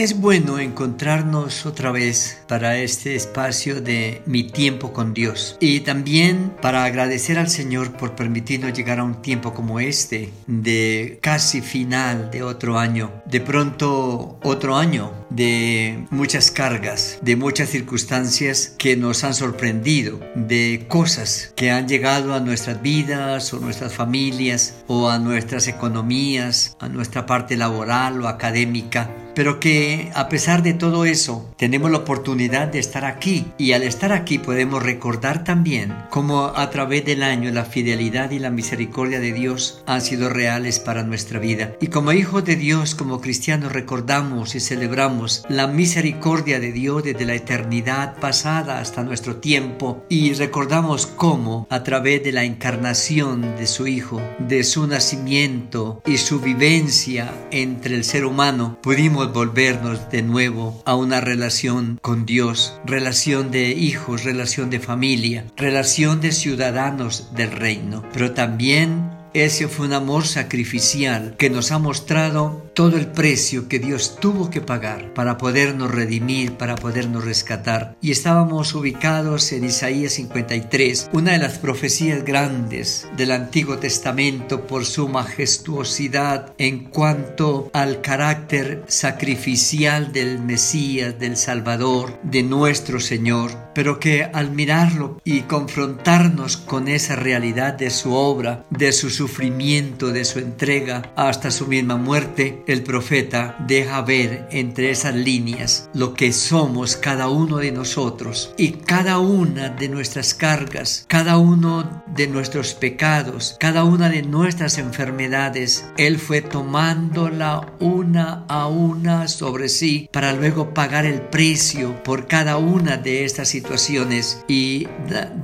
Es bueno encontrarnos otra vez para este espacio de mi tiempo con Dios y también para agradecer al Señor por permitirnos llegar a un tiempo como este de casi final de otro año, de pronto otro año de muchas cargas, de muchas circunstancias que nos han sorprendido, de cosas que han llegado a nuestras vidas o nuestras familias o a nuestras economías, a nuestra parte laboral o académica pero que a pesar de todo eso tenemos la oportunidad de estar aquí. Y al estar aquí podemos recordar también cómo a través del año la fidelidad y la misericordia de Dios han sido reales para nuestra vida. Y como hijos de Dios como cristianos recordamos y celebramos la misericordia de Dios desde la eternidad pasada hasta nuestro tiempo. Y recordamos cómo a través de la encarnación de su Hijo de su nacimiento y su vivencia entre el ser humano pudimos volvernos de nuevo a una relación con Dios, relación de hijos, relación de familia, relación de ciudadanos del reino, pero también ese fue un amor sacrificial que nos ha mostrado todo el precio que Dios tuvo que pagar para podernos redimir, para podernos rescatar. Y estábamos ubicados en Isaías 53, una de las profecías grandes del Antiguo Testamento por su majestuosidad en cuanto al carácter sacrificial del Mesías, del Salvador, de nuestro Señor, pero que al mirarlo y confrontarnos con esa realidad de su obra, de sus sufrimiento, de su entrega hasta su misma muerte, el profeta deja ver entre esas líneas lo que somos cada uno de nosotros y cada una de nuestras cargas, cada uno de nuestros pecados, cada una de nuestras enfermedades. Él fue tomándola una a una sobre sí para luego pagar el precio por cada una de estas situaciones y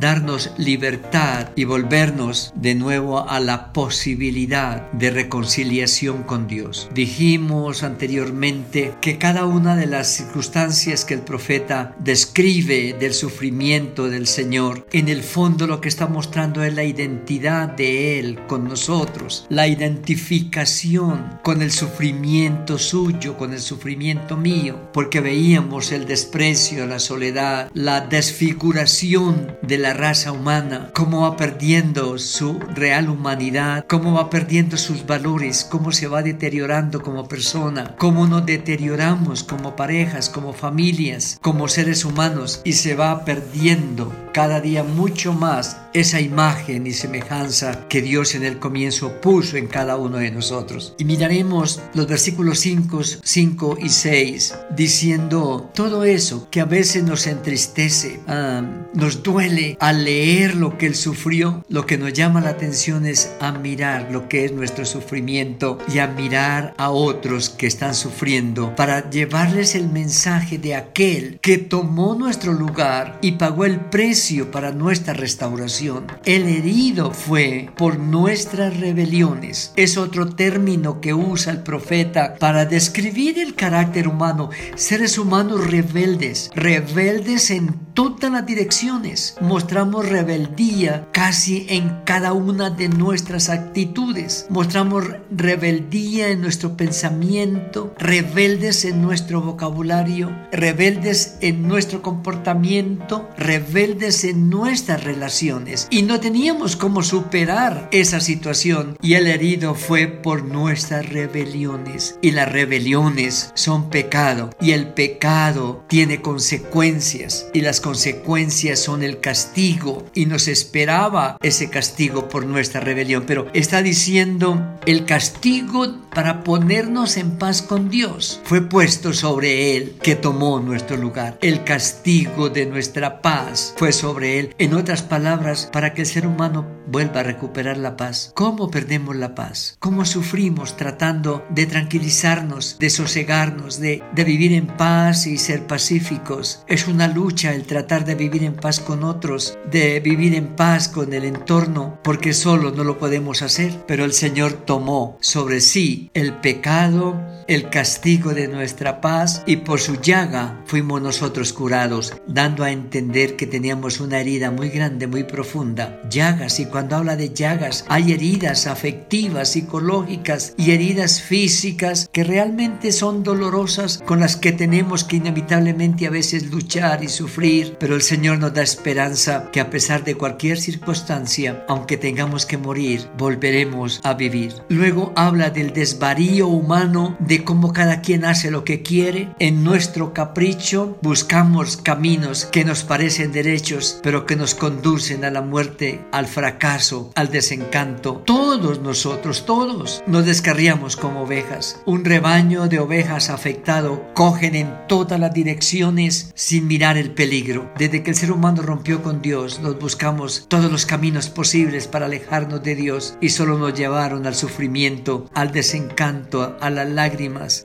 darnos libertad y volvernos de nuevo a la posibilidad de reconciliación con Dios. Dijimos anteriormente que cada una de las circunstancias que el profeta describe del sufrimiento del Señor, en el fondo lo que está mostrando es la identidad de Él con nosotros, la identificación con el sufrimiento suyo, con el sufrimiento mío, porque veíamos el desprecio, la soledad, la desfiguración de la raza humana, cómo va perdiendo su real humanidad cómo va perdiendo sus valores, cómo se va deteriorando como persona, cómo nos deterioramos como parejas, como familias, como seres humanos y se va perdiendo cada día mucho más esa imagen y semejanza que Dios en el comienzo puso en cada uno de nosotros. Y miraremos los versículos 5, 5 y 6 diciendo todo eso que a veces nos entristece, ah, nos duele al leer lo que Él sufrió, lo que nos llama la atención es a mirar lo que es nuestro sufrimiento y a mirar a otros que están sufriendo para llevarles el mensaje de aquel que tomó nuestro lugar y pagó el precio para nuestra restauración. El herido fue por nuestras rebeliones. Es otro término que usa el profeta para describir el carácter humano. Seres humanos rebeldes, rebeldes en todas las direcciones. Mostramos rebeldía casi en cada una de nuestras actitudes, mostramos rebeldía en nuestro pensamiento, rebeldes en nuestro vocabulario, rebeldes en nuestro comportamiento, rebeldes en nuestras relaciones. Y no teníamos cómo superar esa situación. Y el herido fue por nuestras rebeliones. Y las rebeliones son pecado. Y el pecado tiene consecuencias. Y las consecuencias son el castigo. Y nos esperaba ese castigo por nuestra rebelión pero está diciendo el castigo para ponernos en paz con Dios fue puesto sobre Él que tomó nuestro lugar. El castigo de nuestra paz fue sobre Él. En otras palabras, para que el ser humano vuelva a recuperar la paz. ¿Cómo perdemos la paz? ¿Cómo sufrimos tratando de tranquilizarnos, de sosegarnos, de, de vivir en paz y ser pacíficos? Es una lucha el tratar de vivir en paz con otros, de vivir en paz con el entorno, porque solo no lo podemos hacer. Pero el Señor tomó sobre sí el pecado, el castigo de nuestra paz y por su llaga fuimos nosotros curados, dando a entender que teníamos una herida muy grande, muy profunda. Llagas, y cuando habla de llagas, hay heridas afectivas, psicológicas y heridas físicas que realmente son dolorosas con las que tenemos que inevitablemente a veces luchar y sufrir, pero el Señor nos da esperanza que a pesar de cualquier circunstancia, aunque tengamos que morir, volveremos a vivir. Luego habla del desvarío humano de cómo cada quien hace lo que quiere. En nuestro capricho buscamos caminos que nos parecen derechos, pero que nos conducen a la muerte, al fracaso, al desencanto. Todos nosotros, todos, nos descarriamos como ovejas. Un rebaño de ovejas afectado cogen en todas las direcciones sin mirar el peligro. Desde que el ser humano rompió con Dios, nos buscamos todos los caminos posibles para alejarnos de Dios y solo nos llevaron al sufrimiento, al desencanto, a las lágrimas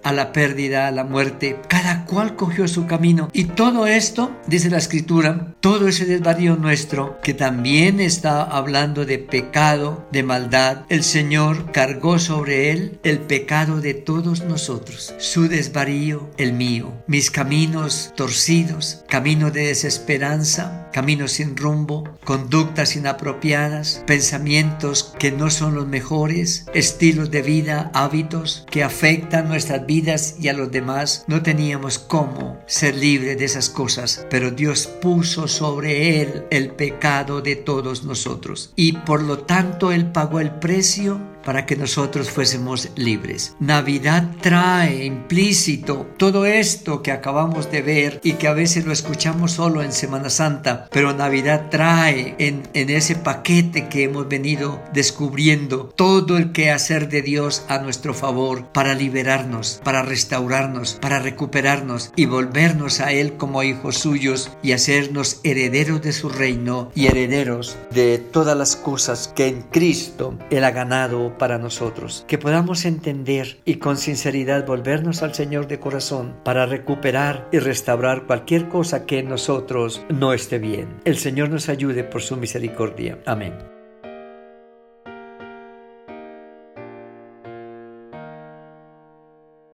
a la pérdida, a la muerte. Cada cual cogió su camino. Y todo esto, dice la escritura, todo ese desvarío nuestro, que también está hablando de pecado, de maldad, el Señor cargó sobre él el pecado de todos nosotros. Su desvarío, el mío. Mis caminos torcidos, camino de desesperanza, caminos sin rumbo, conductas inapropiadas, pensamientos que no son los mejores, estilos de vida, hábitos que afectan nuestras vidas y a los demás, no teníamos cómo ser libres de esas cosas, pero Dios puso sobre Él el pecado de todos nosotros. Y por lo tanto Él pagó el precio para que nosotros fuésemos libres. Navidad trae implícito todo esto que acabamos de ver y que a veces lo escuchamos solo en Semana Santa, pero Navidad trae en, ese paquete que hemos venido descubriendo todo el quehacer de Dios a nuestro favor para liberarnos, para restaurarnos, para recuperarnos y volvernos a Él como hijos suyos y hacernos herederos de su reino y herederos de todas las cosas que en Cristo Él ha ganado para nosotros. Que podamos entender y con sinceridad volvernos al Señor de corazón para recuperar y restaurar cualquier cosa que en nosotros no esté bien. El Señor nos ayude por su misericordia. Amén.